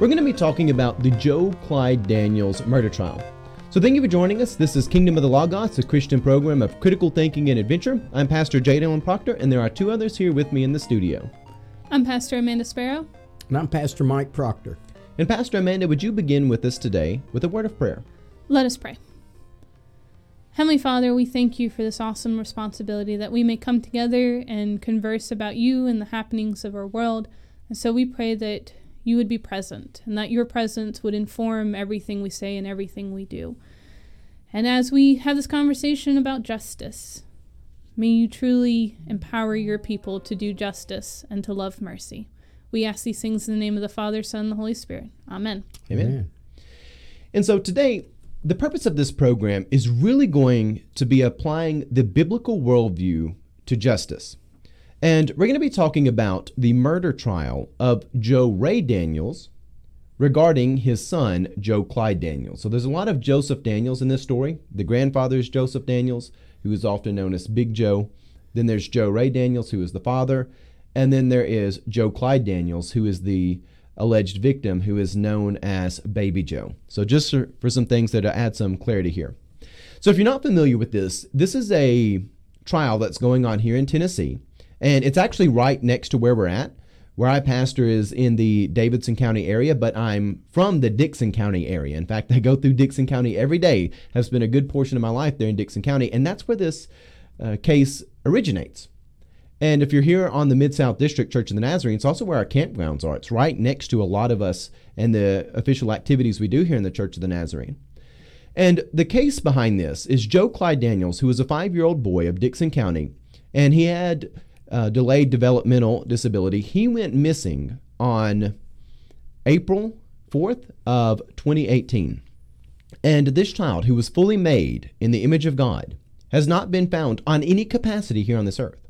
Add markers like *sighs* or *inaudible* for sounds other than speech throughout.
we're going to be talking about the Joe Clyde Daniels murder trial. So thank you for joining us. This is Kingdom of the Logos, a Christian program of critical thinking and adventure. I'm Pastor J. Dylan Proctor, and there are two others here with me in the studio. I'm Pastor Amanda Sparrow. And I'm Pastor Mike Proctor. And Pastor Amanda, would you begin with us today with a word of prayer? Let us pray. Heavenly Father, we thank you for this awesome responsibility that we may come together and converse about you and the happenings of our world. And so we pray that you would be present and that your presence would inform everything we say and everything we do. And as we have this conversation about justice, may you truly empower your people to do justice and to love mercy. We ask these things in the name of the Father, Son, and the Holy Spirit. Amen. Amen. Amen. And so today, the purpose of this program is really going to be applying the biblical worldview to justice. And we're going to be talking about the murder trial of Joe Ray Daniels regarding his son, Joe Clyde Daniels. So there's a lot of Joseph Daniels in this story. The grandfather is Joseph Daniels, who is often known as Big Joe. Then there's Joe Ray Daniels, who is the father. And then there is Joe Clyde Daniels, who is the alleged victim, who is known as Baby Joe. So just for some things that add some clarity here. So if you're not familiar with this, this is a trial that's going on here in Tennessee. And it's actually right next to where we're at. Where I pastor is in the Davidson County area, but I'm from the Dickson County area. In fact, *laughs* I go through Dickson County every day, have spent a good portion of my life there in Dickson County, and that's where this uh, case originates. And if you're here on the Mid South District Church of the Nazarene, it's also where our campgrounds are. It's right next to a lot of us and the official activities we do here in the Church of the Nazarene. And the case behind this is Joe Clyde Daniels, who was a five year old boy of Dickson County, and he had uh, delayed developmental disability. He went missing on April 4th of 2018. And this child, who was fully made in the image of God, has not been found on any capacity here on this earth.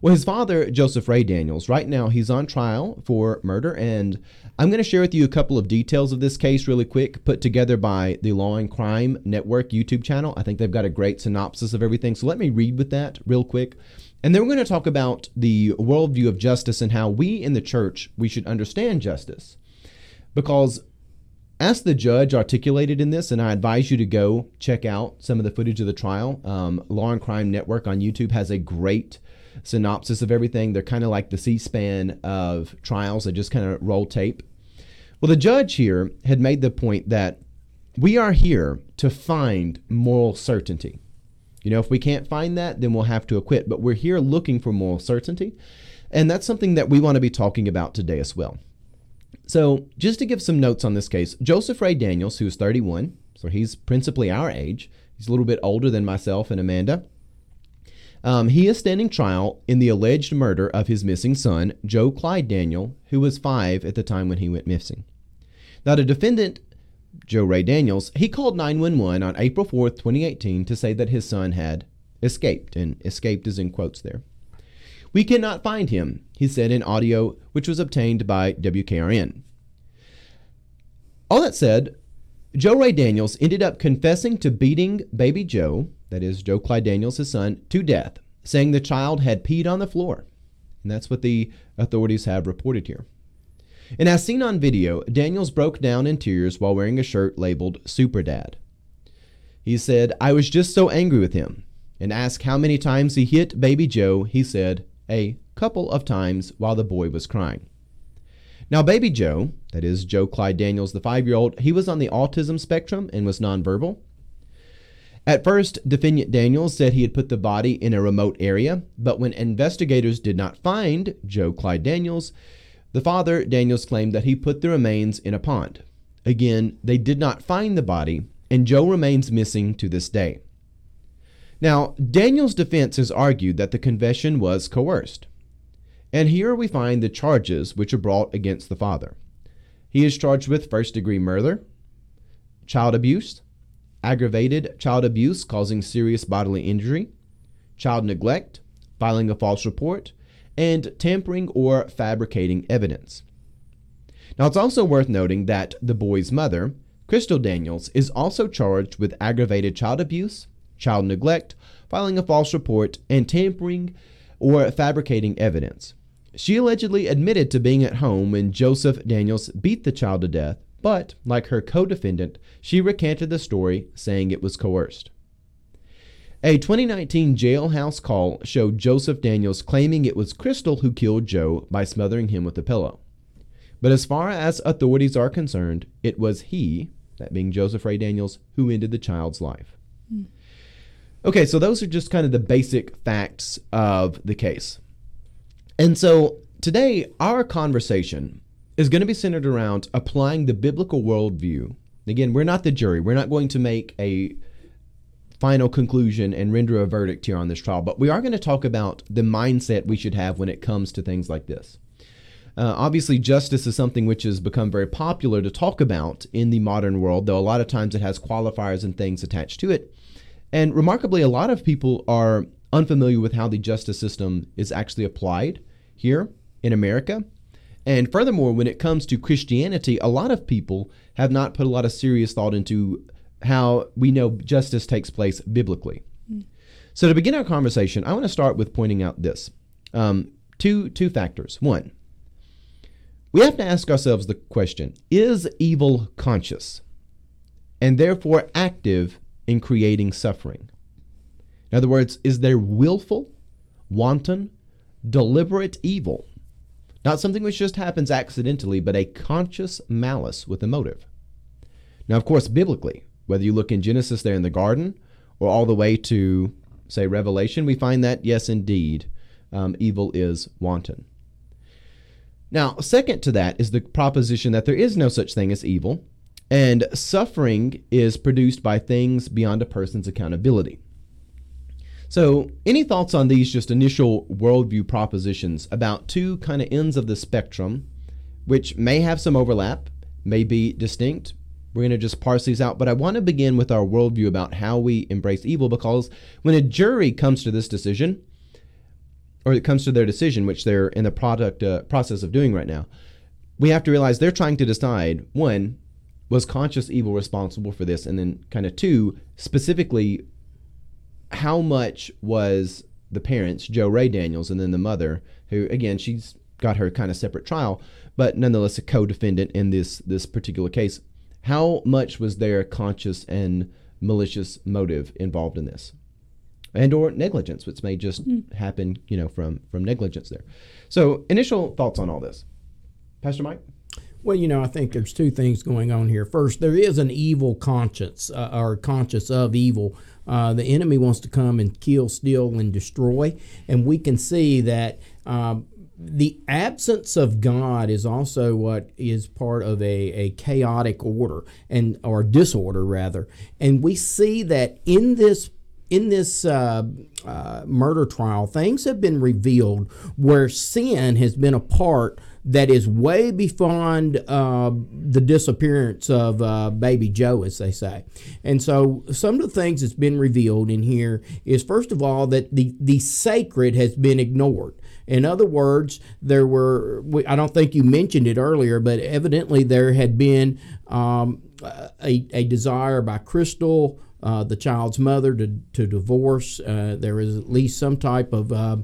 Well, his father, Joseph Ray Daniels, right now he's on trial for murder, and I'm going to share with you a couple of details of this case really quick, put together by the Law and Crime Network YouTube channel. I think they've got a great synopsis of everything, so let me read with that real quick. And then we're going to talk about the worldview of justice and how we in the church we should understand justice. Because as the judge articulated in this, and I advise you to go check out some of the footage of the trial. Um, Law and Crime Network on YouTube has a great synopsis of everything. They're kind of like the C-SPAN of trials. They just kind of roll tape. Well, the judge here had made the point that we are here to find moral certainty. You know, if we can't find that, then we'll have to acquit. But we're here looking for moral certainty. And that's something that we want to be talking about today as well. So, just to give some notes on this case, Joseph Ray Daniels, who's 31, so he's principally our age, he's a little bit older than myself and Amanda. Um, he is standing trial in the alleged murder of his missing son, Joe Clyde Daniel, who was five at the time when he went missing. Now, the defendant Joe Ray Daniels, he called 911 on April 4th, 2018 to say that his son had escaped, and escaped is in quotes there. We cannot find him, he said in audio which was obtained by WKRN. All that said, Joe Ray Daniels ended up confessing to beating baby Joe, that is Joe Clyde Daniels, his son, to death, saying the child had peed on the floor. And that's what the authorities have reported here. And as seen on video, Daniels broke down in tears while wearing a shirt labeled Super Dad. He said, I was just so angry with him. And asked how many times he hit baby Joe, he said, a couple of times while the boy was crying. Now, baby Joe, that is Joe Clyde Daniels, the five year old, he was on the autism spectrum and was nonverbal. At first, defendant Daniels said he had put the body in a remote area, but when investigators did not find Joe Clyde Daniels, the father, Daniels, claimed that he put the remains in a pond. Again, they did not find the body, and Joe remains missing to this day. Now, Daniel's defense has argued that the confession was coerced. And here we find the charges which are brought against the father. He is charged with first degree murder, child abuse, aggravated child abuse causing serious bodily injury, child neglect, filing a false report, and tampering or fabricating evidence. Now, it's also worth noting that the boy's mother, Crystal Daniels, is also charged with aggravated child abuse, child neglect, filing a false report, and tampering or fabricating evidence. She allegedly admitted to being at home when Joseph Daniels beat the child to death, but, like her co defendant, she recanted the story, saying it was coerced. A 2019 jailhouse call showed Joseph Daniels claiming it was Crystal who killed Joe by smothering him with a pillow. But as far as authorities are concerned, it was he, that being Joseph Ray Daniels, who ended the child's life. Mm. Okay, so those are just kind of the basic facts of the case. And so today, our conversation is going to be centered around applying the biblical worldview. Again, we're not the jury. We're not going to make a final conclusion and render a verdict here on this trial, but we are going to talk about the mindset we should have when it comes to things like this. Uh, obviously, justice is something which has become very popular to talk about in the modern world, though a lot of times it has qualifiers and things attached to it. And remarkably, a lot of people are unfamiliar with how the justice system is actually applied here in America. And furthermore, when it comes to Christianity, a lot of people have not put a lot of serious thought into how we know justice takes place biblically. So to begin our conversation, I want to start with pointing out this um, two two factors. One, we have to ask ourselves the question: Is evil conscious, and therefore active in creating suffering? In other words, is there willful, wanton, deliberate evil? Not something which just happens accidentally, but a conscious malice with a motive. Now, of course, biblically, whether you look in Genesis there in the garden or all the way to, say, Revelation, we find that, yes, indeed, um, evil is wanton. Now, second to that is the proposition that there is no such thing as evil, and suffering is produced by things beyond a person's accountability. So, any thoughts on these just initial worldview propositions about two kind of ends of the spectrum, which may have some overlap, may be distinct, we're going to just parse these out, but I want to begin with our worldview about how we embrace evil because when a jury comes to this decision, or it comes to their decision, which they're in the product uh, process of doing right now, we have to realize they're trying to decide one, was conscious evil responsible for this? And then, kind of two, specifically, how much was the parents, Joe Ray Daniels, and then the mother, who, again, she's got her kind of separate trial, but nonetheless a co defendant in this, this particular case how much was there conscious and malicious motive involved in this? And or negligence, which may just mm. happen, you know, from from negligence there. So, initial thoughts on all this, Pastor Mike. Well, you know, I think there's two things going on here. First, there is an evil conscience, uh, or conscious of evil. Uh, the enemy wants to come and kill, steal, and destroy, and we can see that um, the absence of God is also what is part of a, a chaotic order and or disorder rather, and we see that in this in this uh, uh, murder trial, things have been revealed where sin has been a part that is way beyond uh, the disappearance of uh, baby Joe, as they say. And so, some of the things that's been revealed in here is first of all that the the sacred has been ignored. In other words, there were, I don't think you mentioned it earlier, but evidently there had been um, a, a desire by Crystal, uh, the child's mother, to, to divorce. Uh, there was at least some type of uh,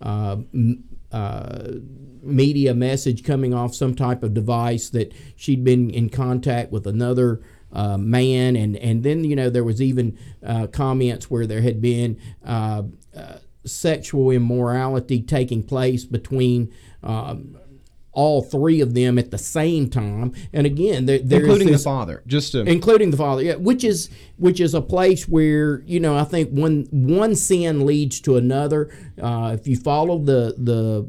uh, uh, media message coming off some type of device that she'd been in contact with another uh, man, and and then you know there was even comments where there had been uh, sexual immorality taking place between um, all three of them at the same time. And again, there, including this, the father, just to including the father, yeah, which is which is a place where you know I think one one sin leads to another. Uh, if you follow the the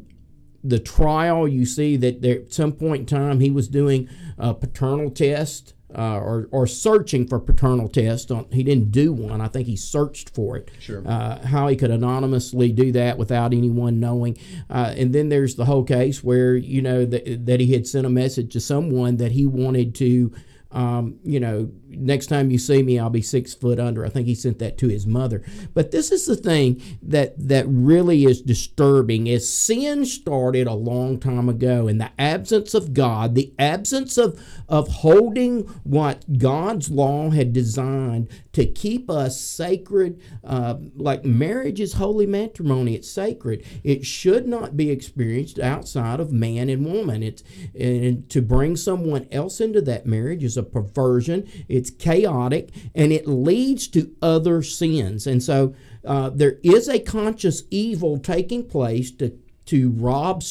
the trial, you see that there, at some point in time he was doing a paternal test uh, or, or searching for paternal test. He didn't do one. I think he searched for it. Sure. Uh, how he could anonymously do that without anyone knowing. Uh, and then there's the whole case where, you know, that, that he had sent a message to someone that he wanted to um, you know, next time you see me, I'll be six foot under. I think he sent that to his mother. But this is the thing that that really is disturbing: is sin started a long time ago, in the absence of God, the absence of of holding what God's law had designed to keep us sacred. Uh, like marriage is holy matrimony; it's sacred. It should not be experienced outside of man and woman. It's and to bring someone else into that marriage is a perversion, it's chaotic, and it leads to other sins. And so uh, there is a conscious evil taking place to, to rob,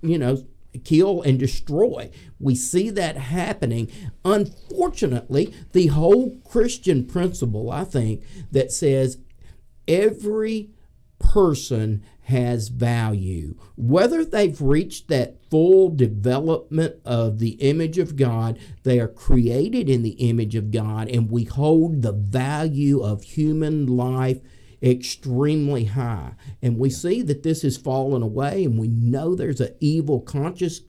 you know, kill and destroy. We see that happening. Unfortunately, the whole Christian principle, I think, that says every person has value. Whether they've reached that full development of the image of God, they are created in the image of God, and we hold the value of human life extremely high. And we see that this has fallen away, and we know there's an evil conscious.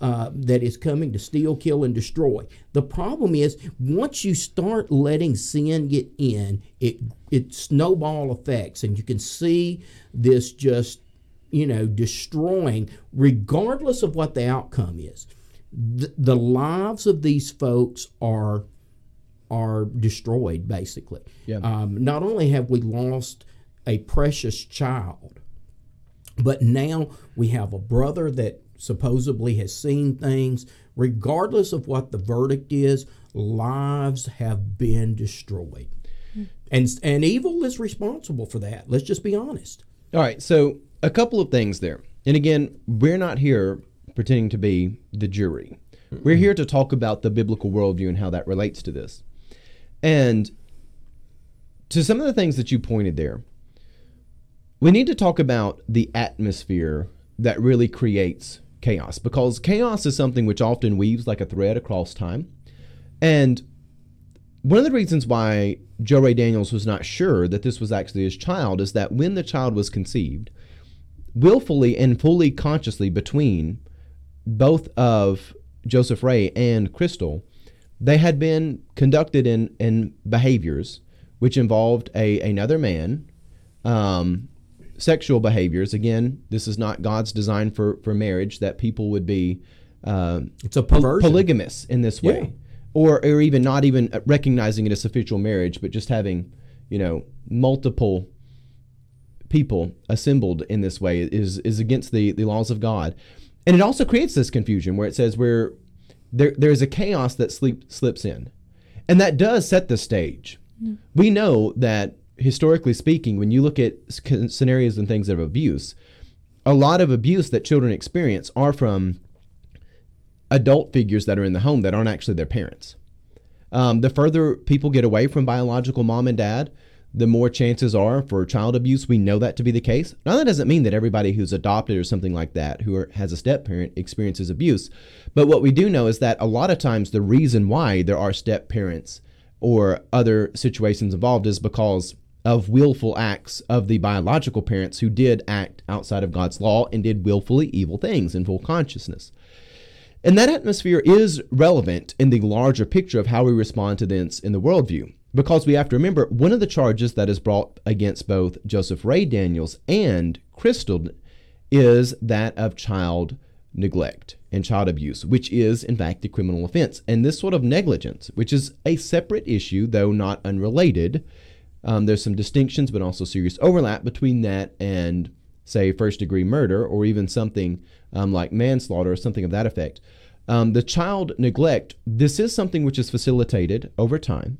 Uh, that is coming to steal, kill, and destroy. The problem is once you start letting sin get in, it it snowball effects, and you can see this just you know destroying, regardless of what the outcome is. The, the lives of these folks are are destroyed basically. Yeah. Um, not only have we lost a precious child, but now we have a brother that supposedly has seen things. Regardless of what the verdict is, lives have been destroyed. Hmm. And, and evil is responsible for that. Let's just be honest. All right, so a couple of things there. And again, we're not here pretending to be the jury. We're here to talk about the biblical worldview and how that relates to this. And to some of the things that you pointed there, we need to talk about the atmosphere that really creates chaos because chaos is something which often weaves like a thread across time. And one of the reasons why Joe Ray Daniels was not sure that this was actually his child is that when the child was conceived, willfully and fully consciously between both of Joseph Ray and Crystal, they had been conducted in, in behaviors which involved a another man, um, sexual behaviors. Again, this is not God's design for, for marriage that people would be uh, It's a perversion. polygamous in this way, Yeah. or or even not even recognizing it as official marriage, but just having you know multiple people assembled in this way is is against the the laws of God, and it also creates this confusion where it says where there there's a chaos that sleep slips in, and that does set the stage. We know that historically speaking, when you look at scenarios and things of abuse, a lot of abuse that children experience are from adult figures that are in the home that aren't actually their parents. Um, the further people get away from biological mom and dad, the more chances are for child abuse. We know that to be the case. Now, that doesn't mean that everybody who's adopted or something like that, who are, has a step parent, experiences abuse. But what we do know is that a lot of times the reason why there are step parents or other situations involved is because of willful acts of the biological parents who did act outside of God's law and did willfully evil things in full consciousness. And that atmosphere is relevant in the larger picture of how we respond to events in the worldview. Because we have to remember, one of the charges that is brought against both Joseph Ray Daniels and Crystal is that of child neglect and child abuse, which is, in fact, a criminal offense. And this sort of negligence, which is a separate issue, though not unrelated, um, there's some distinctions, but also serious overlap between that and, say, first degree murder or even something um, like manslaughter or something of that effect. Um, the child neglect, this is something which is facilitated over time.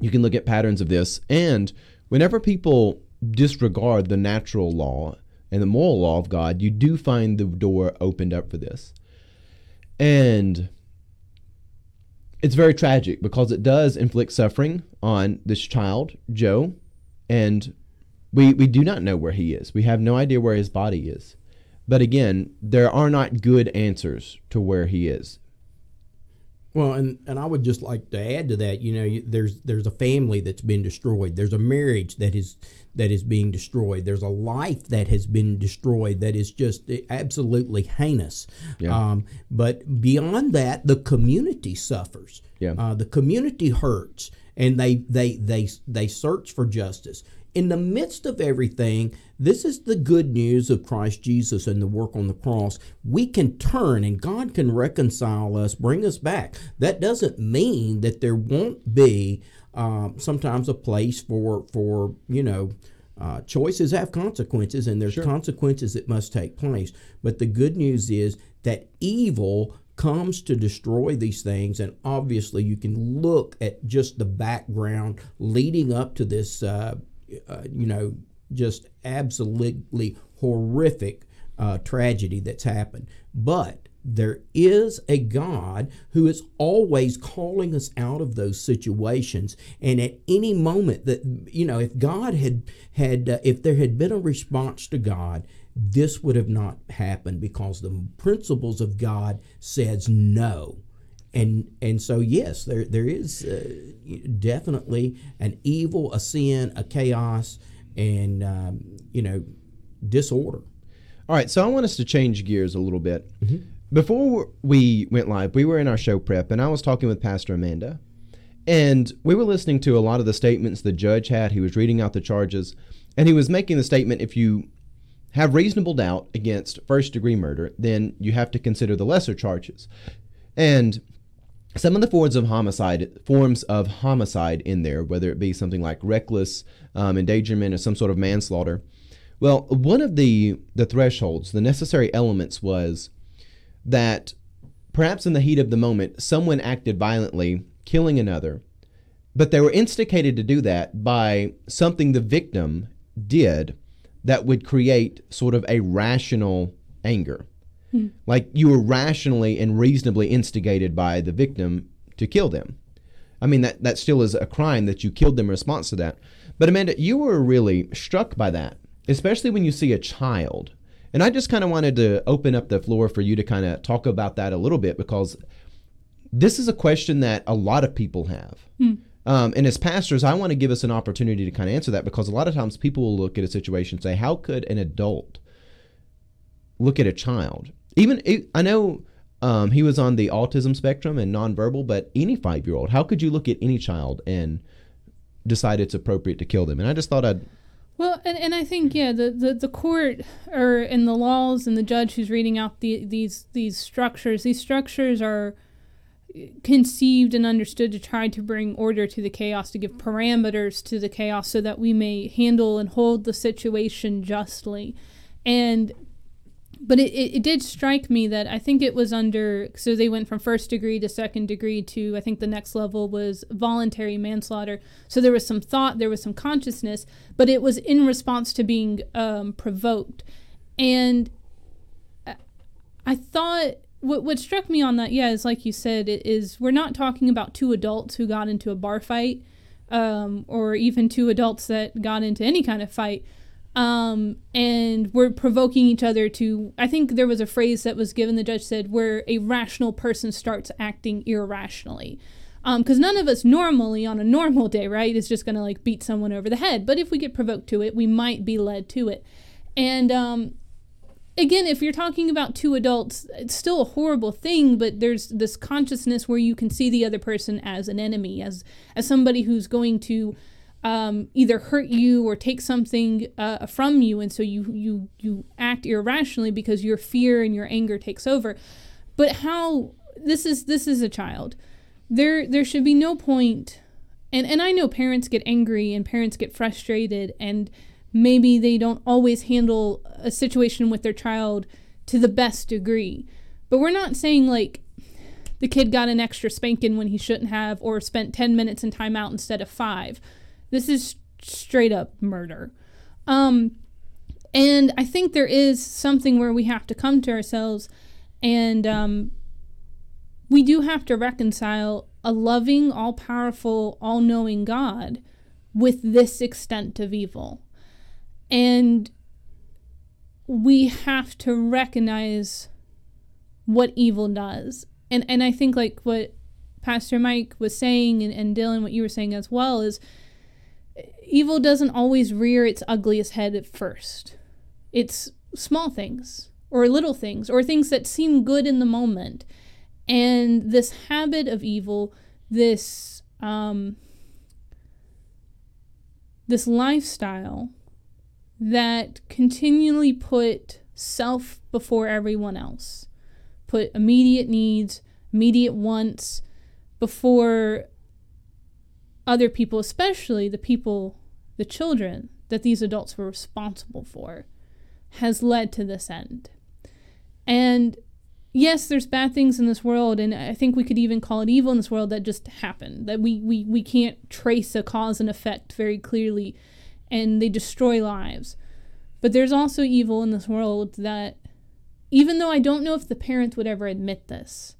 You can look at patterns of this. And whenever people disregard the natural law and the moral law of God, you do find the door opened up for this. And it's very tragic because it does inflict suffering on this child, Joe, and we we do not know where he is. We have no idea where his body is. But again, there are not good answers to where he is. Well, and, and I would just like to add to that. You know, there's there's a family that's been destroyed. There's a marriage that is that is being destroyed. There's a life that has been destroyed that is just absolutely heinous. Yeah. Um, but beyond that, the community suffers. Yeah. Uh, the community hurts, and they they they they search for justice in the midst of everything, this is the good news of Christ Jesus and the work on the cross. We can turn and God can reconcile us, bring us back. That doesn't mean that there won't be um, sometimes a place for for you know. Uh, choices have consequences, and there's Sure. consequences that must take place. But the good news is that evil comes to destroy these things, and obviously you can look at just the background leading up to this uh, uh, you know, just absolutely horrific uh, tragedy that's happened. But there is a God who is always calling us out of those situations, and at any moment that you know, if God had had, uh, if there had been a response to God, this would have not happened because the principles of God says no and and so yes, there there is uh, definitely an evil, a sin, a chaos, and um, you know disorder. All right, so I want us to change gears a little bit. Before we went live, we were in our show prep, and I was talking with Pastor Amanda, and we were listening to a lot of the statements the judge had. He was reading out the charges, and he was making the statement if you have reasonable doubt against first degree murder, then you have to consider the lesser charges. And some of the forms of homicide forms of homicide in there, whether it be something like reckless um, endangerment or some sort of manslaughter. Well, one of the the thresholds, the necessary elements, was that perhaps in the heat of the moment, someone acted violently, killing another, but they were instigated to do that by something the victim did that would create sort of a rational anger. Like you were rationally and reasonably instigated by the victim to kill them. I mean that that still is a crime that you killed them in response to that. But Amanda, you were really struck by that, especially when you see a child. And I just kind of wanted to open up the floor for you to kind of talk about that a little bit because this is a question that a lot of people have. Um, and as pastors, I want to give us an opportunity to kind of answer that because a lot of times people will look at a situation and say, "How could an adult look at a child?" Even I know um, he was on the autism spectrum and nonverbal, but any five-year-old, how could you look at any child and decide it's appropriate to kill them? And I just thought I'd Well, and, and I think yeah, the, the, the court or in the laws and the judge who's reading out the, these these structures, these structures are conceived and understood to try to bring order to the chaos, to give parameters to the chaos, so that we may handle and hold the situation justly. And but it, it, it did strike me that I think it was under so they went from first degree to second degree to I think the next level was voluntary manslaughter. So there was some thought, there was some consciousness, but it was in response to being um, provoked. And I- I thought what what struck me on that, yeah, is like you said, it is we're not talking about two adults who got into a bar fight, um, or even two adults that got into any kind of fight um, and we're provoking each other to. I think there was a phrase that was given. The judge said, "Where a rational person starts acting irrationally." Because none of us normally, on a normal day, right, is just going to like beat someone over the head. But if we get provoked to it, we might be led to it. And um, again, if you're talking about two adults, it's still a horrible thing, but there's this consciousness where you can see the other person as an enemy, as as somebody who's going to um, either hurt you or take something uh, from you, and so you you you act irrationally because your fear and your anger takes over. But how this is this is a child. There there should be no point and and I know parents get angry and parents get frustrated and maybe they don't always handle a situation with their child to the best degree. But we're not saying like the kid got an extra spanking when he shouldn't have or spent 10 minutes in timeout instead of 5. This is straight up murder. Um and I think there is something where we have to come to ourselves and um we do have to reconcile a loving, all powerful, all knowing God with this extent of evil. And we have to recognize what evil does. And and I think like what Pastor Mike was saying, and, and Dylan, what you were saying as well, is evil doesn't always rear its ugliest head at first. It's small things, or little things, or things that seem good in the moment. And this habit of evil, this um, this lifestyle that continually put self before everyone else, put immediate needs, immediate wants before other people, especially the people, the children that these adults were responsible for, has led to this end. And yes, there's bad things in this world, and I think we could even call it evil in this world that just happened, that we, we, we can't trace a cause and effect very clearly, and they destroy lives. But there's also evil in this world that, even though I don't know if the parents would ever admit this,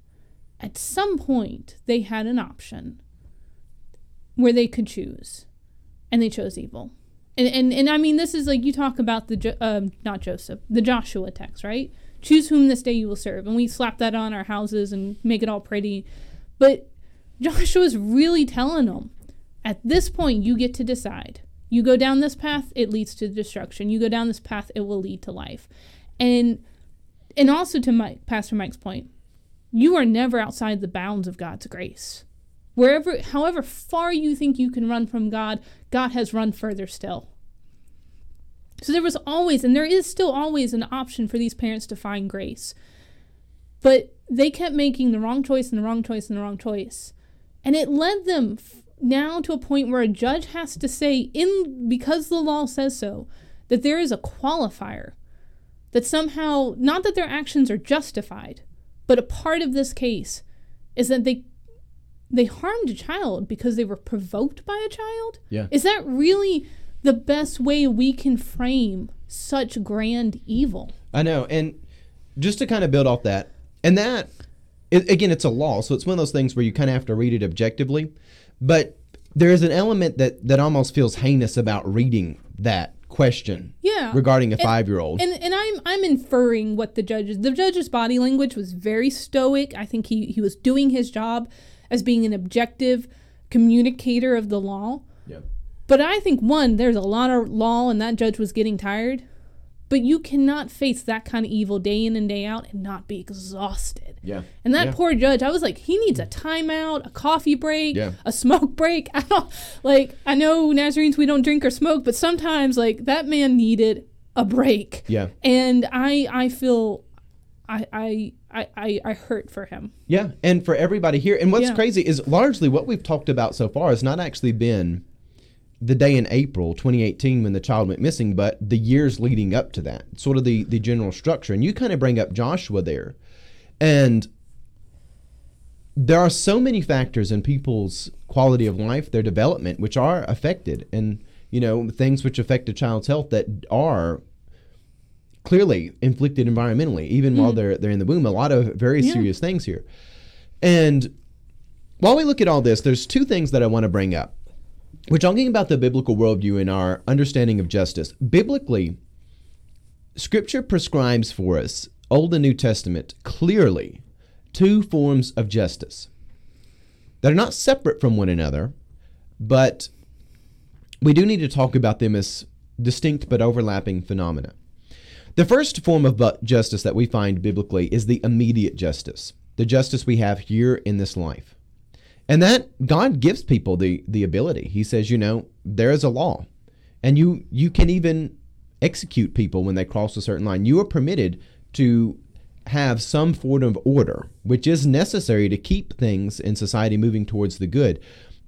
at some point they had an option where they could choose, and they chose evil. And, and, and I mean, this is like you talk about the, um, not Joseph, the Joshua text, right? choose whom this day you will serve. And we slap that on our houses and make it all pretty. But Joshua is really telling them at this point, you get to decide. You go down this path, it leads to destruction. You go down this path, it will lead to life. And and also to Mike, Pastor Mike's point, you are never outside the bounds of God's grace. Wherever, however far you think you can run from God, God has run further still. So there was always, and there is still always, an option for these parents to find grace. But they kept making the wrong choice and the wrong choice and the wrong choice. And it led them now to a point where a judge has to say, in because the law says so, that there is a qualifier. That somehow, not that their actions are justified, but a part of this case is that they they harmed a child because they were provoked by a child. Yeah. Is that really the best way we can frame such grand evil. I know. And just to kind of build off that, and that, it, again, it's a law. So it's one of those things where you kind of have to read it objectively. But there is an element that, that almost feels heinous about reading that question yeah regarding a five year old and and i'm i'm inferring what the judges the judge's body language was very stoic i think he he was doing his job as being an objective communicator of the law yeah but I think one, there's a lot of law, and that judge was getting tired. But you cannot face that kind of evil day in and day out and not be exhausted. Yeah. And that yeah. poor judge, I was like, he needs a timeout, a coffee break, yeah. a smoke *laughs* break. I don't like. I know Nazarenes we don't drink or smoke, but sometimes like that man needed a break. Yeah. And I I feel I I I, I hurt for him. Yeah, and for everybody here. And what's Yeah. crazy is largely what we've talked about so far has not actually been the day in April 2018 when the child went missing, but the years leading up to that, sort of the, the general structure. And you kind of bring up Joshua there. And there are so many factors in people's quality of life, their development, which are affected. And, you know, things which affect a child's health that are clearly inflicted environmentally, even while hmm. they're they're in the womb. A lot of very Yeah. serious things here. And while we look at all this, there's two things that I want to bring up. We're talking about the biblical worldview and our understanding of justice. Biblically, Scripture prescribes for us, Old and New Testament, clearly two forms of justice that are not separate from one another, but we do need to talk about them as distinct but overlapping phenomena. The first form of justice that we find biblically is the immediate justice, the justice we have here in this life. And that God gives people the the ability. He says, you know, there is a law. And you you can even execute people when they cross a certain line. You are permitted to have some form of order, which is necessary to keep things in society moving towards the good.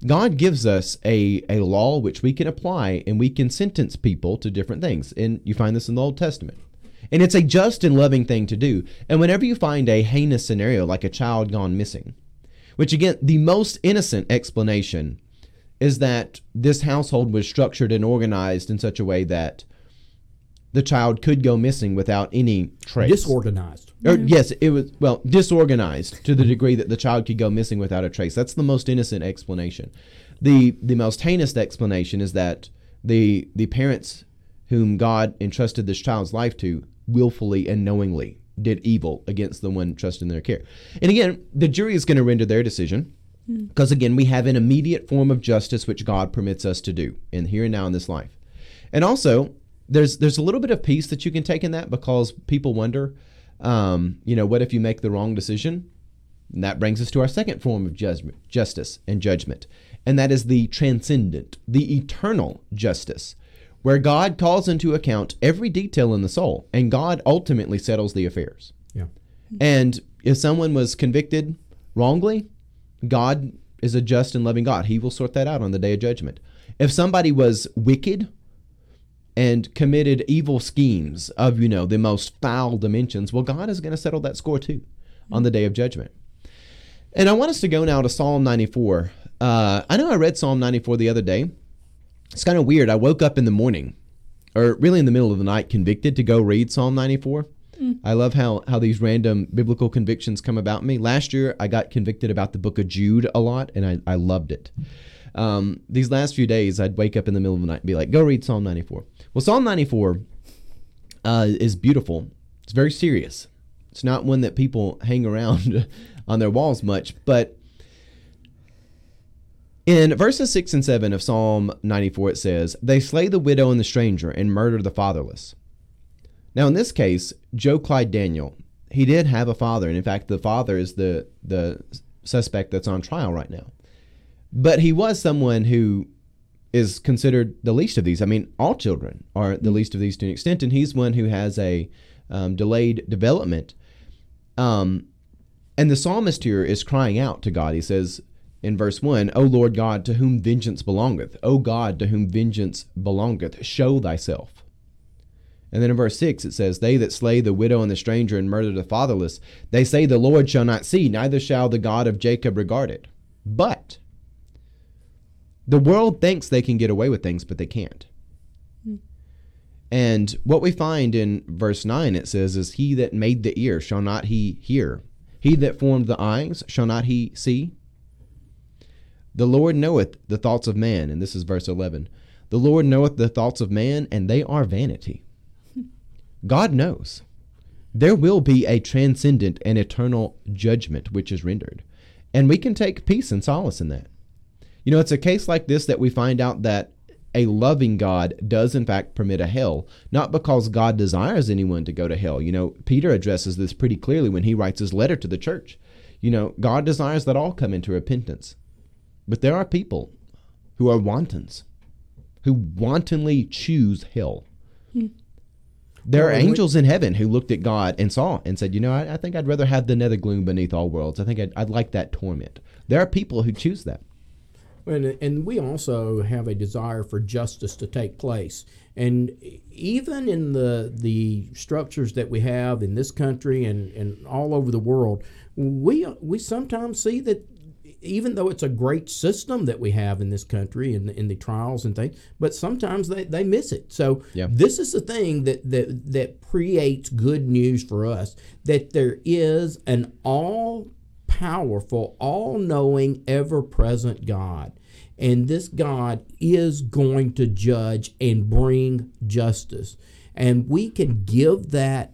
God gives us a, a law which we can apply and we can sentence people to different things. And you find this in the Old Testament. And it's a just and loving thing to do. And whenever you find a heinous scenario like a child gone missing, which again, the most innocent explanation is that this household was structured and organized in such a way that the child could go missing without any trace. Disorganized. Or, yes, it was well disorganized to the degree that the child could go missing without a trace. That's the most innocent explanation. the The most heinous explanation is that the the parents whom God entrusted this child's life to willfully and knowingly did evil against the one trusted in their care. And again, the jury is going to render their decision. Because again, we have an immediate form of justice which God permits us to do in here and now in this life. And also, there's there's a little bit of peace that you can take in that because people wonder, um, you know, what if you make the wrong decision? And that brings us to our second form of judgment, justice and judgment, and that is the transcendent, the eternal justice, where God calls into account every detail in the soul, and God ultimately settles the affairs. Yeah. And if someone was convicted wrongly, God is a just and loving God. He will sort that out on the day of judgment. If somebody was wicked and committed evil schemes of, you know, the most foul dimensions, well, God is going to settle that score too on the day of judgment. And I want us to go now to Psalm 94. Uh, I know I read Psalm 94 the other day. It's kind of weird. I woke up in the morning, or really in the middle of the night, convicted to go read Psalm 94. I love how how these random biblical convictions come about me. Last year, I got convicted about the book of Jude a lot, and I, I loved it. Um, these last few days, I'd wake up in the middle of the night and be like, "Go read Psalm 94." Well, Psalm 94 uh, is beautiful. It's very serious. It's not one that people hang around *laughs* on their walls much, but in verses 6 and 7 of Psalm 94, it says, They slay the widow and the stranger and murder the fatherless. Now, in this case, Joe Clyde Daniel, he did have a father, and in fact, the father is the the suspect that's on trial right now. But he was someone who is considered the least of these. I mean, all children are the least of these to an extent, and he's one who has a um, delayed development. Um, and the psalmist here is crying out to God. He says in verse 1, O Lord God, to whom vengeance belongeth, O God, to whom vengeance belongeth, show thyself. And then in verse 6, it says, They that slay the widow and the stranger and murder the fatherless, they say, The Lord shall not see, neither shall the God of Jacob regard it. But the world thinks they can get away with things, but they can't. And what we find in verse 9, it says, is He that made the ear, shall not he hear? He that formed the eyes, shall not he see? The Lord knoweth the thoughts of man. And this is verse 11. The Lord knoweth the thoughts of man, and they are vanity. *laughs* God knows. There will be a transcendent and eternal judgment which is rendered. And we can take peace and solace in that. You know, it's a case like this that we find out that a loving God does in fact permit a hell, not because God desires anyone to go to hell. You know, Peter addresses this pretty clearly when he writes his letter to the church. You know, God desires that all come into repentance. But there are people who are wantons, who wantonly choose hell. Hmm. There are Well, we- angels in heaven who looked at God and saw and said, You know, I, I think I'd rather have the nether gloom beneath all worlds. I think I'd, I'd like that torment. There are people who choose that. And, and we also have a desire for justice to take place. And even in the the structures that we have in this country and, and all over the world, we we sometimes see that even though it's a great system that we have in this country in, in the trials and things, but sometimes they, they miss it. So Yeah. this is the thing that, that that creates good news for us that there is an all powerful, all knowing, ever present God. And this God is going to judge and bring justice. And we can give that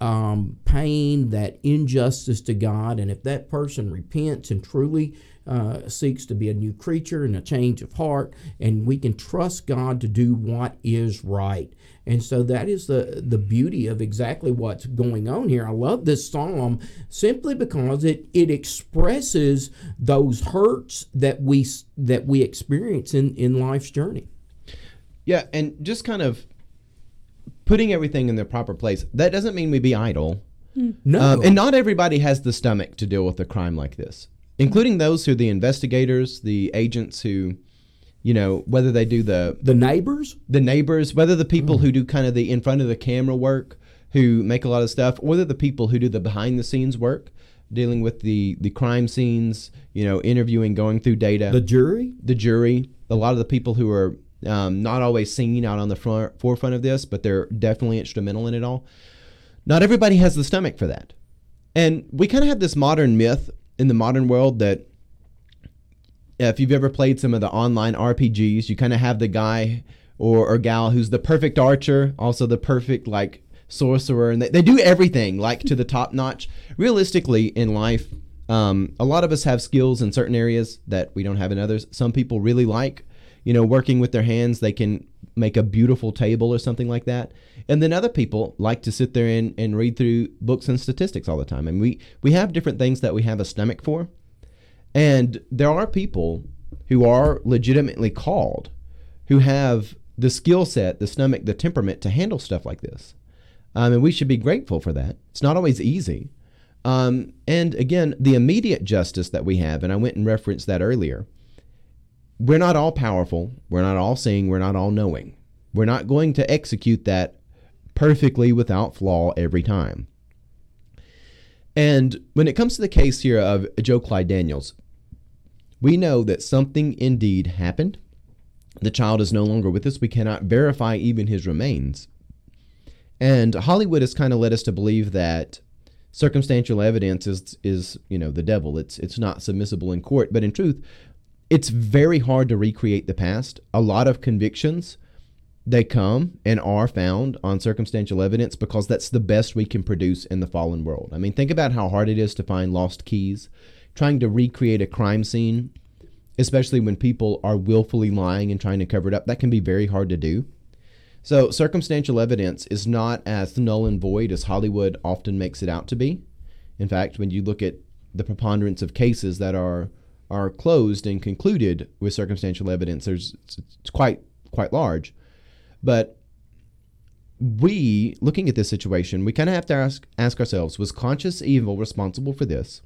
um, pain, that injustice to God. And if that person repents and truly uh, seeks to be a new creature and a change of heart, and we can trust God to do what is right. And so that is the, the beauty of exactly what's going on here. I love this psalm simply because it, it expresses those hurts that we that we experience in, in life's journey. Yeah, and just kind of putting everything in their proper place. That doesn't mean we be idle. No, Um, and not everybody has the stomach to deal with a crime like this, including those who are the investigators, the agents who, you know, whether they do the the neighbors. the neighbors, whether the people who do kind of the in front of the camera work, who make a lot of stuff, or the people who do the behind the scenes work, dealing with the the crime scenes, you know, interviewing, going through data, The jury, the, jury, jury, a lot of the people who are um, not always seen out on the front, forefront of this, but they're definitely instrumental in it all. Not everybody has the stomach for that, and we kind of have this modern myth in the modern world that if you've ever played some of the online RPGs, you kind of have the guy or, or gal who's the perfect archer, also the perfect like sorcerer, and they, they do everything like to the top notch. Realistically, in life, Um, a lot of us have skills in certain areas that we don't have in others. Some people really like, you know, working with their hands. They can make a beautiful table or something like that. And then other people like to sit there and, and read through books and statistics all the time. And we, we have different things that we have a stomach for. And there are people who are legitimately called who have the skill set, the stomach, the temperament to handle stuff like this. Um, and we should be grateful for that. It's not always easy. Um, and again, the immediate justice that we have, and I went and referenced that earlier, we're not all powerful, we're not all seeing, we're not all knowing. We're not going to execute that perfectly without flaw every time. And when it comes to the case here of Joe Clyde Daniels, we know that something indeed happened. The child is no longer with us. We cannot verify even his remains. And Hollywood has kind of led us to believe that circumstantial evidence is is you know the devil. It's it's not submissible in court. But in truth, it's very hard to recreate the past. A lot of convictions they come and are found on circumstantial evidence because that's the best we can produce in the fallen world. I mean, think about how hard it is to find lost keys. Trying to recreate a crime scene, especially when people are willfully lying and trying to cover it up, that can be very hard to do. So, circumstantial evidence is not as null and void as Hollywood often makes it out to be. In fact, when you look at the preponderance of cases that are are closed and concluded with circumstantial evidence, there's it's quite quite large. But we, looking at this situation, we kind of have to ask ask ourselves: Was conscious evil responsible for this?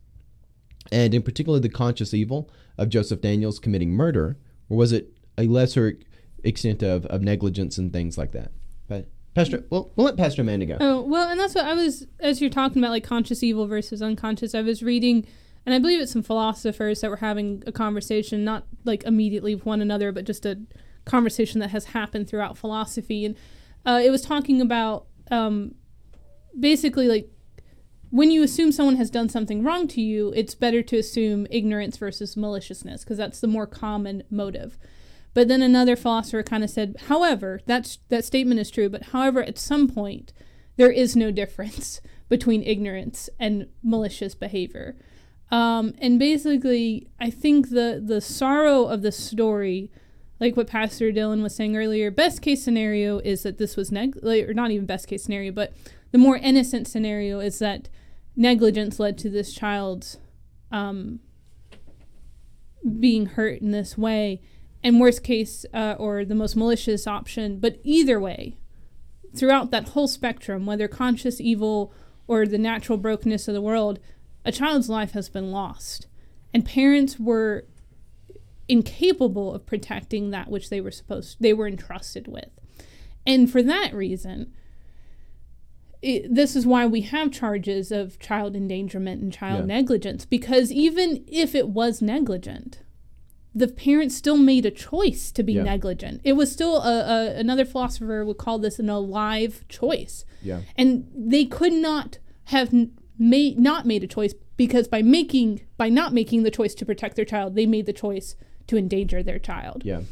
And in particular, the conscious evil of Joseph Daniels committing murder, or was it a lesser extent of, of negligence and things like that. But Pastor, well, we'll let Pastor Amanda go. Oh well, and that's what I was as you're talking about like conscious evil versus unconscious. I was reading, and I believe it's some philosophers that were having a conversation, not like immediately with one another, but just a conversation that has happened throughout philosophy, and uh, it was talking about um, basically like when you assume someone has done something wrong to you, it's better to assume ignorance versus maliciousness because that's the more common motive. But then another philosopher kind of said, however, that's that statement is true, but however, at some point, there is no difference *laughs* between ignorance and malicious behavior. Um, and basically, I think the the sorrow of the story, like what Pastor Dylan was saying earlier, best case scenario is that this was neg or not even best case scenario, but the more innocent scenario is that negligence led to this child's um, being hurt in this way and worst case uh, or the most malicious option. But either way, throughout that whole spectrum, whether conscious evil or the natural brokenness of the world, a child's life has been lost. And parents were incapable of protecting that which they were supposed they were entrusted with. And for that reason, it, this is why we have charges of child endangerment and child yeah. negligence because even if it was negligent, the parents still made a choice to be yeah. negligent. It was still a, a, another philosopher would call this an alive choice. Yeah. And they could not have made not made a choice because by making by not making the choice to protect their child, they made the choice to endanger their child. Yeah.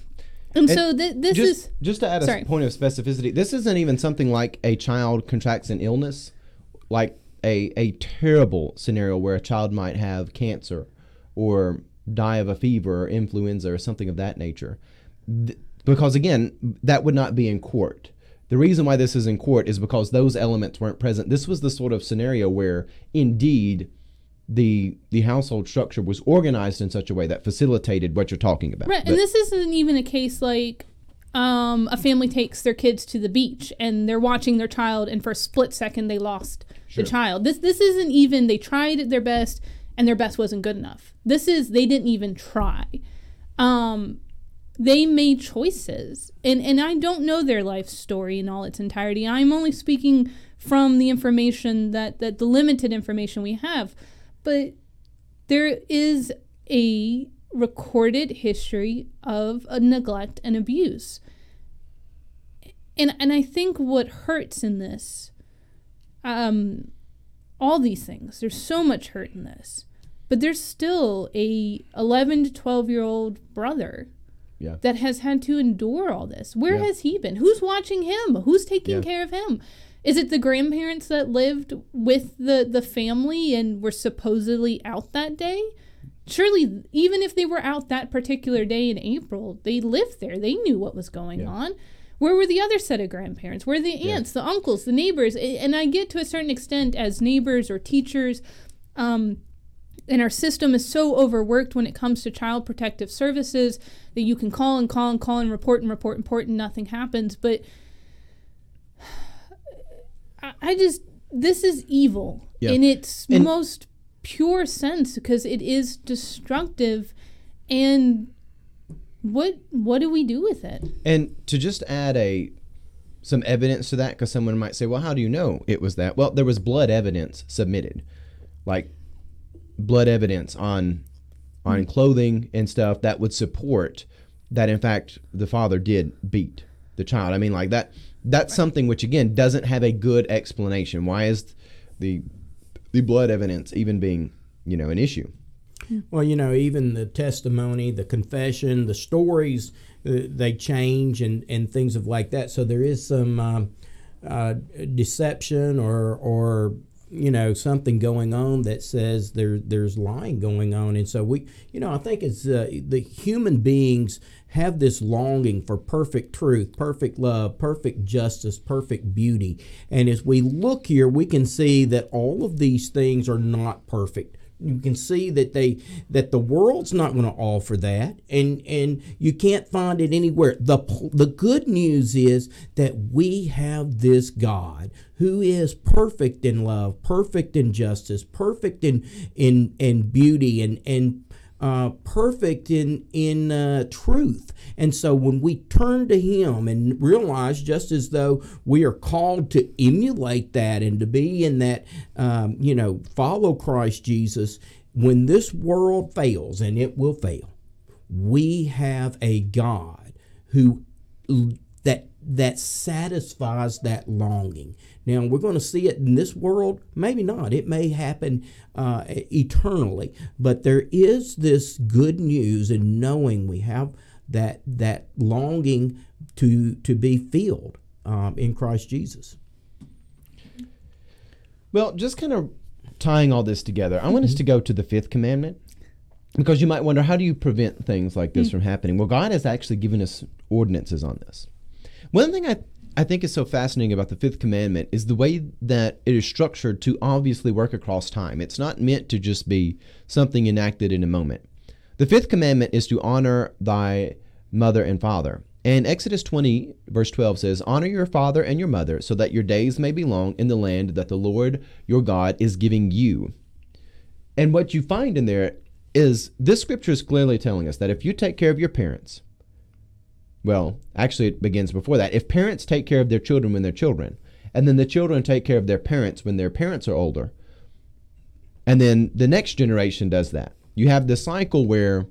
And, and so th- this just, is just to add a sorry. point of specificity. This isn't even something like a child contracts an illness, like a a terrible scenario where a child might have cancer or die of a fever or influenza or something of that nature. Th- because again, that would not be in court. The reason why this is in court is because those elements weren't present. This was the sort of scenario where indeed the the household structure was organized in such a way that facilitated what you're talking about. Right, but, and this isn't even a case like um, a family takes their kids to the beach and they're watching their child, and for a split second they lost sure. the child. This this isn't even they tried their best and their best wasn't good enough. This is they didn't even try. Um, they made choices, and and I don't know their life story in all its entirety. I'm only speaking from the information that that the limited information we have, but there is a recorded history of neglect and abuse. And and I think what hurts in this um all these things. There's so much hurt in this. But there's still a 11 to 12 year old brother yeah. that has had to endure all this. Where yeah. has he been? Who's watching him? Who's taking yeah. care of him? Is it the grandparents that lived with the the family and were supposedly out that day? Surely, even if they were out that particular day in April, they lived there. They knew what was going on. Where were the other set of grandparents? Where are the aunts, the uncles, the neighbors? And I get to a certain extent as neighbors or teachers, um, and our system is so overworked when it comes to child protective services that you can call and call and call and report and report and report and nothing happens. But I, just this is evil Yeah. in its And- most pure sense because it is destructive and what what do we do with it And to just add a some evidence to that, because someone might say, "Well, how do you know it was that?" Well, there was blood evidence submitted, like blood evidence on on clothing and stuff that would support that. In fact, the father did beat the child. I mean, like that. That's something which again doesn't have a good explanation. Why is the the blood evidence even being you know an issue? Well, you know, even the testimony, the confession, the stories, uh, they change and, and things of like that. So there is some um, uh, deception or or you know something going on that says there there's lying going on, and so we, you know, I think it's uh, the human beings have this longing for perfect truth, perfect love, perfect justice, perfect beauty, and as we look here, we can see that all of these things are not perfect you can see that they that the world's not going to offer that and and you can't find it anywhere the the good news is that we have this god who is perfect in love perfect in justice perfect in in in beauty and and uh, perfect in in uh, truth. And so when we turn to Him and realize, just as though we are called to emulate that and to be in that, um, you know, follow Christ Jesus, when this world fails, and it will fail, we have a God who that that satisfies that longing. Now we're going to see it in this world, maybe not. It may happen uh, eternally, but there is this good news in knowing we have that that longing to to be filled um, in Christ Jesus. Well, just kind of tying all this together, I want us to go to the fifth commandment because you might wonder how do you prevent things like this from happening? Well, God has actually given us ordinances on this. One thing I I think is so fascinating about the fifth commandment is the way that it is structured to obviously work across time. It's not meant to just be something enacted in a moment. The fifth commandment is to honor thy mother and father. And Exodus 20, verse 12 says, Honor your father and your mother, so that your days may be long in the land that the Lord your God is giving you. And what you find in there is this scripture is clearly telling us that if you take care of your parents, well, actually, it begins before that. If parents take care of their children when they're children, and then the children take care of their parents when their parents are older, and then the next generation does that. You have the cycle where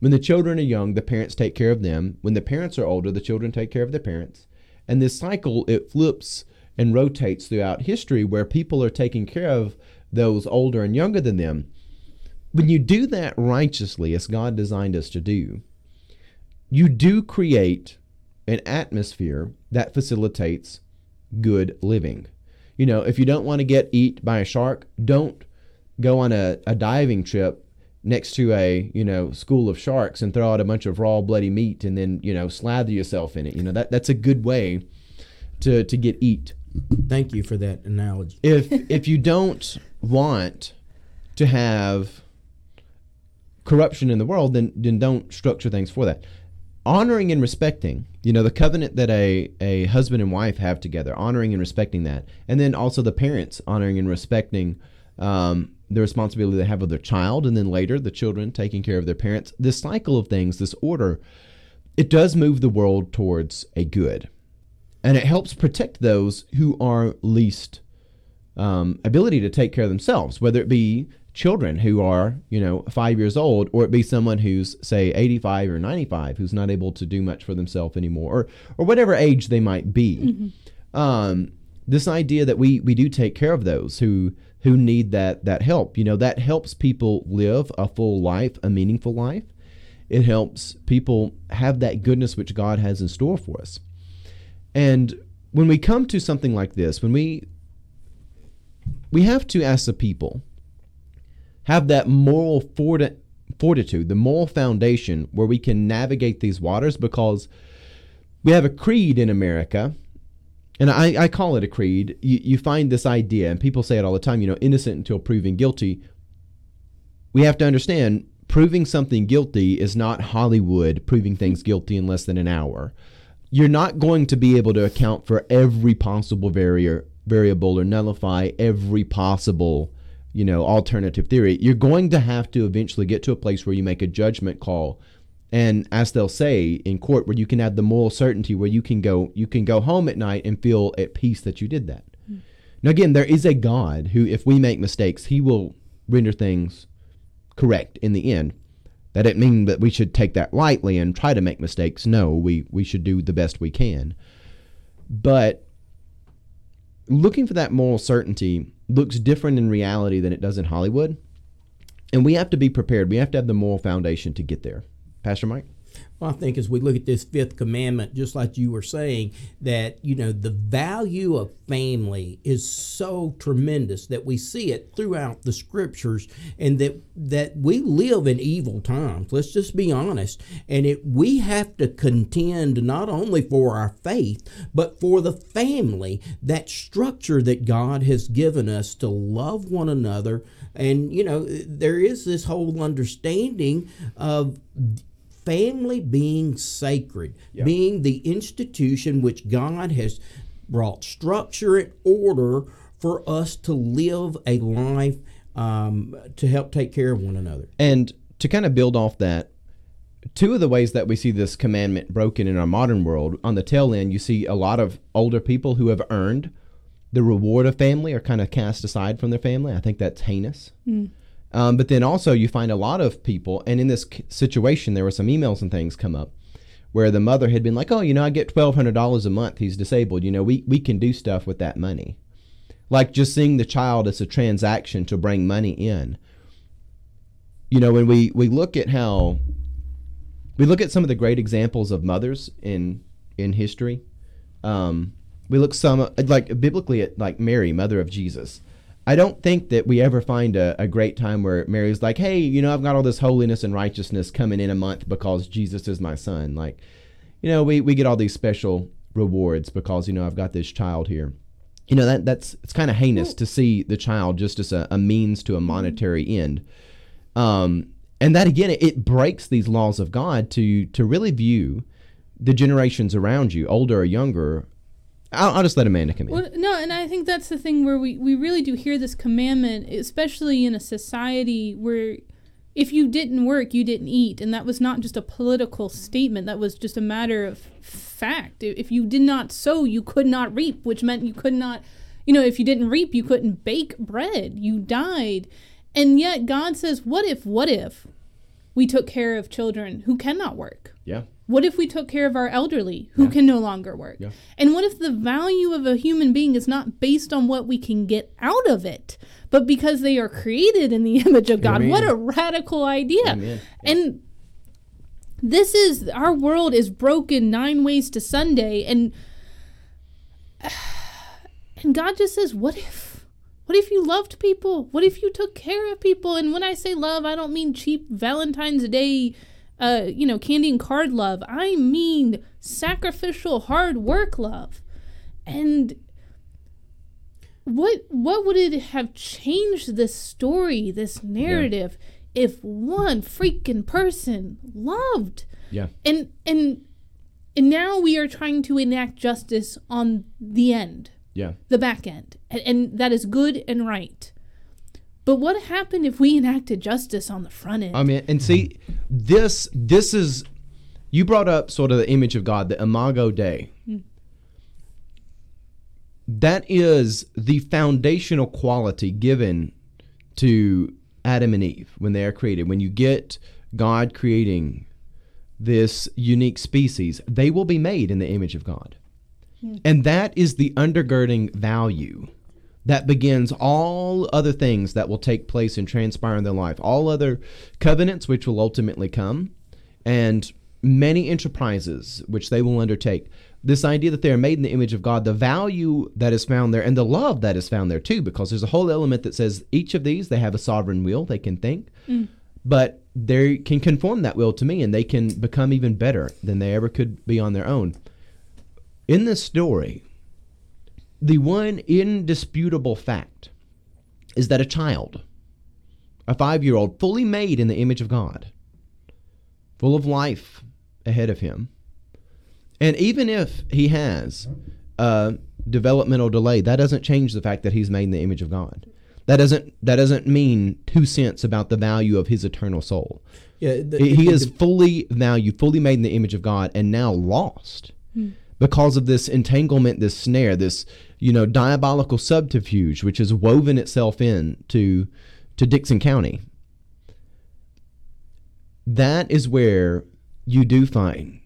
when the children are young, the parents take care of them. When the parents are older, the children take care of their parents. And this cycle, it flips and rotates throughout history where people are taking care of those older and younger than them. When you do that righteously, as God designed us to do, you do create an atmosphere that facilitates good living. You know, if you don't want to get eat by a shark, don't go on a, a diving trip next to a, you know, school of sharks and throw out a bunch of raw bloody meat and then, you know, slather yourself in it. You know, that that's a good way to to get eat. Thank you for that analogy. If if you don't want to have corruption in the world, then then don't structure things for that. Honoring and respecting, you know, the covenant that a, a husband and wife have together, honoring and respecting that. And then also the parents honoring and respecting um, the responsibility they have of their child, and then later the children taking care of their parents. This cycle of things, this order, it does move the world towards a good. And it helps protect those who are least um, ability to take care of themselves, whether it be children who are, you know, five years old, or it be someone who's, say, 85 or 95, who's not able to do much for themselves anymore, or, or whatever age they might be. Um, this idea that we, we do take care of those who who need that that help, you know, that helps people live a full life, a meaningful life. It helps people have that goodness which God has in store for us. And when we come to something like this, when we we have to ask the people have that moral forti- fortitude, the moral foundation where we can navigate these waters because we have a creed in America, and I, I call it a creed. You, you find this idea, and people say it all the time, you know, innocent until proven guilty. We have to understand proving something guilty is not Hollywood proving things guilty in less than an hour. You're not going to be able to account for every possible vari- variable or nullify every possible you know alternative theory you're going to have to eventually get to a place where you make a judgment call and as they'll say in court where you can have the moral certainty where you can go you can go home at night and feel at peace that you did that mm. now again there is a god who if we make mistakes he will render things correct in the end that it mean that we should take that lightly and try to make mistakes no we we should do the best we can but looking for that moral certainty looks different in reality than it does in Hollywood. And we have to be prepared. We have to have the moral foundation to get there. Pastor Mike? Well, I think as we look at this fifth commandment, just like you were saying, that, you know, the value of family is so tremendous that we see it throughout the scriptures and that that we live in evil times. Let's just be honest. And it we have to contend not only for our faith, but for the family, that structure that God has given us to love one another. And, you know, there is this whole understanding of family being sacred, yeah. being the institution which God has brought structure and order for us to live a life um, to help take care of one another. And to kind of build off that, two of the ways that we see this commandment broken in our modern world, on the tail end, you see a lot of older people who have earned the reward of family are kind of cast aside from their family. I think that's heinous. Mm. Um, but then also you find a lot of people, and in this situation, there were some emails and things come up where the mother had been like, "Oh, you know, I get twelve hundred dollars a month. He's disabled. You know, we we can do stuff with that money." Like just seeing the child as a transaction to bring money in. You know, when we we look at how we look at some of the great examples of mothers in in history. Um, we look some like biblically at like Mary, mother of Jesus. I don't think that we ever find a, a great time where Mary's like, hey, you know, I've got all this holiness and righteousness coming in a month because Jesus is my son. Like, you know, we, we get all these special rewards because, you know, I've got this child here. You know, that that's it's kind of heinous to see the child just as a, a means to a monetary end. Um, and that again, it, it breaks these laws of God to to really view the generations around you, older or younger, I'll, I'll, just let Amanda come in. Well, no, and I think that's the thing where we, we really do hear this commandment, especially in a society where if you didn't work, you didn't eat. And that was not just a political statement, that was just a matter of fact. If you did not sow, you could not reap, which meant you could not, you know, if you didn't reap, you couldn't bake bread. You died. And yet God says, what if, what if we took care of children who cannot work? Yeah. What if we took care of our elderly who yeah. can no longer work? Yeah. And what if the value of a human being is not based on what we can get out of it, but because they are created in the *laughs* image of God? Amen. What a radical idea. Yeah. And this is our world is broken nine ways to Sunday and *sighs* and God just says, "What if what if you loved people? What if you took care of people?" And when I say love, I don't mean cheap Valentine's Day uh, you know, candy and card love. I mean sacrificial hard work love. And what what would it have changed this story, this narrative, yeah. if one freaking person loved? Yeah. And and and now we are trying to enact justice on the end. Yeah. The back end. And, and that is good and right. But what happened if we enacted justice on the front end? I mean, and see, this this is you brought up sort of the image of God, the imago Dei. Mm. That is the foundational quality given to Adam and Eve when they are created. When you get God creating this unique species, they will be made in the image of God. Mm. And that is the undergirding value that begins all other things that will take place and transpire in their life, all other covenants which will ultimately come, and many enterprises which they will undertake. this idea that they are made in the image of God, the value that is found there, and the love that is found there too, because there's a whole element that says each of these they have a sovereign will, they can think, mm. but they can conform that will to me, and they can become even better than they ever could be on their own. In this story, the one indisputable fact is that a child, a five year old, fully made in the image of God, full of life ahead of him, and even if he has a developmental delay, that doesn't change the fact that he's made in the image of God. That doesn't that doesn't mean two cents about the value of his eternal soul. Yeah, the, he the, is the, fully valued, fully made in the image of God, and now lost hmm. because of this entanglement, this snare, this you know diabolical subterfuge, which has woven itself in to to Dickson County. That is where you do find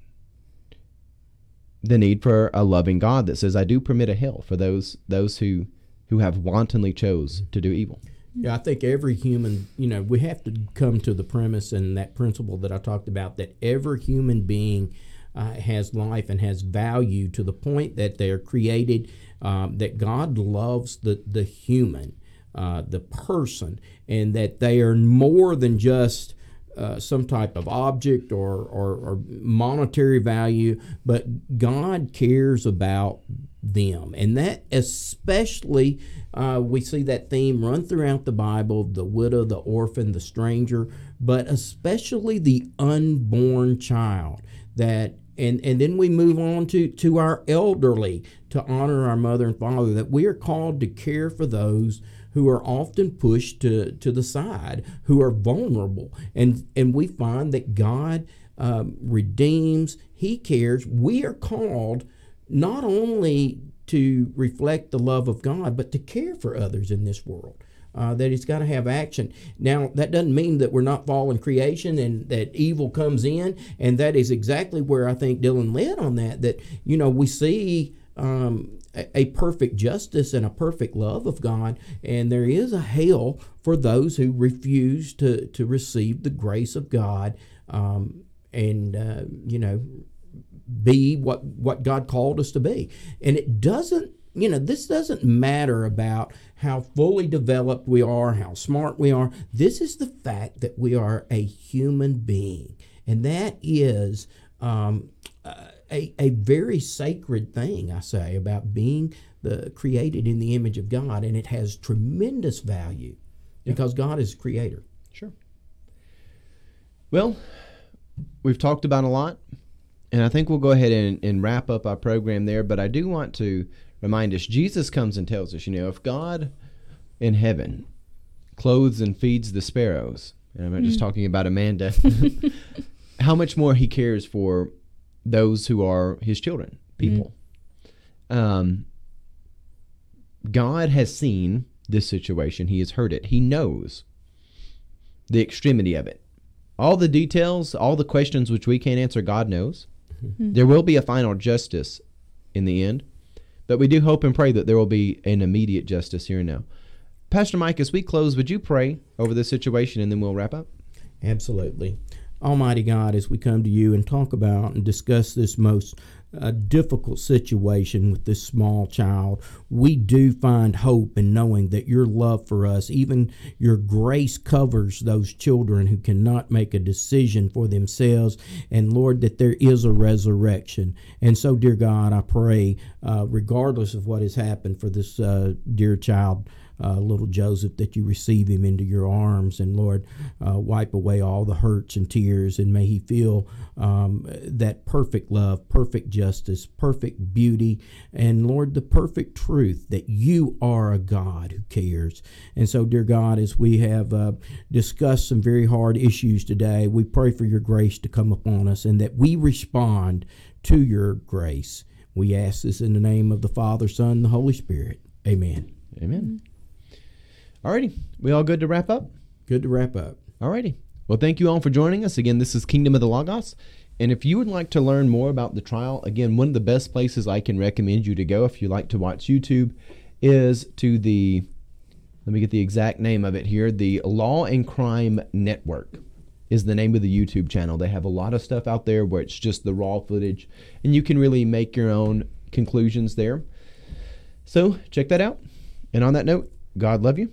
the need for a loving God that says, "I do permit a hell for those those who who have wantonly chose to do evil." Yeah, I think every human, you know, we have to come to the premise and that principle that I talked about that every human being uh, has life and has value to the point that they are created, um, that God loves the the human, uh, the person, and that they are more than just uh, some type of object or, or, or, monetary value, but God cares about them. And that especially, uh, we see that theme run throughout the Bible the widow, the orphan, the stranger, but especially the unborn child. That and, and then we move on to, to our elderly to honor our mother and father, that we are called to care for those who are often pushed to, to the side, who are vulnerable. And, and we find that God um, redeems, He cares. We are called not only to reflect the love of God, but to care for others in this world. Uh, that he's got to have action. Now, that doesn't mean that we're not fallen creation and that evil comes in. And that is exactly where I think Dylan led on that. That, you know, we see um, a perfect justice and a perfect love of God, and there is a hell for those who refuse to, to receive the grace of God um, and, uh, you know, be what, what God called us to be. And it doesn't, you know, this doesn't matter about how fully developed we are, how smart we are. This is the fact that we are a human being, and that is. Um, uh, a, a very sacred thing, I say, about being the created in the image of God, and it has tremendous value because God is creator. Sure. Well, we've talked about a lot, and I think we'll go ahead and, and wrap up our program there. But I do want to remind us Jesus comes and tells us, you know, if God in heaven clothes and feeds the sparrows, and I'm not mm. just talking about Amanda, *laughs* how much more he cares for those who are his children, people. Mm-hmm. Um, God has seen this situation. He has heard it. He knows the extremity of it. All the details, all the questions which we can't answer, God knows. Mm-hmm. There will be a final justice in the end, but we do hope and pray that there will be an immediate justice here and now. Pastor Mike, as we close, would you pray over this situation and then we'll wrap up? Absolutely. Almighty God, as we come to you and talk about and discuss this most uh, difficult situation with this small child, we do find hope in knowing that your love for us, even your grace, covers those children who cannot make a decision for themselves. And Lord, that there is a resurrection. And so, dear God, I pray, uh, regardless of what has happened for this uh, dear child uh, little Joseph, that you receive him into your arms. And Lord, uh, wipe away all the hurts and tears. And may he feel um, that perfect love, perfect justice, perfect beauty. And Lord, the perfect truth that you are a God who cares. And so, dear God, as we have uh, discussed some very hard issues today, we pray for your grace to come upon us and that we respond to your grace. We ask this in the name of the Father, Son, and the Holy Spirit. Amen. Amen. Alrighty, we all good to wrap up? Good to wrap up. Alrighty. Well, thank you all for joining us. Again, this is Kingdom of the Logos. And if you would like to learn more about the trial, again, one of the best places I can recommend you to go if you like to watch YouTube is to the, let me get the exact name of it here, the Law and Crime Network. is the name of the YouTube channel. They have a lot of stuff out there where it's just the raw footage, and you can really make your own conclusions there. So check that out. And on that note, God love you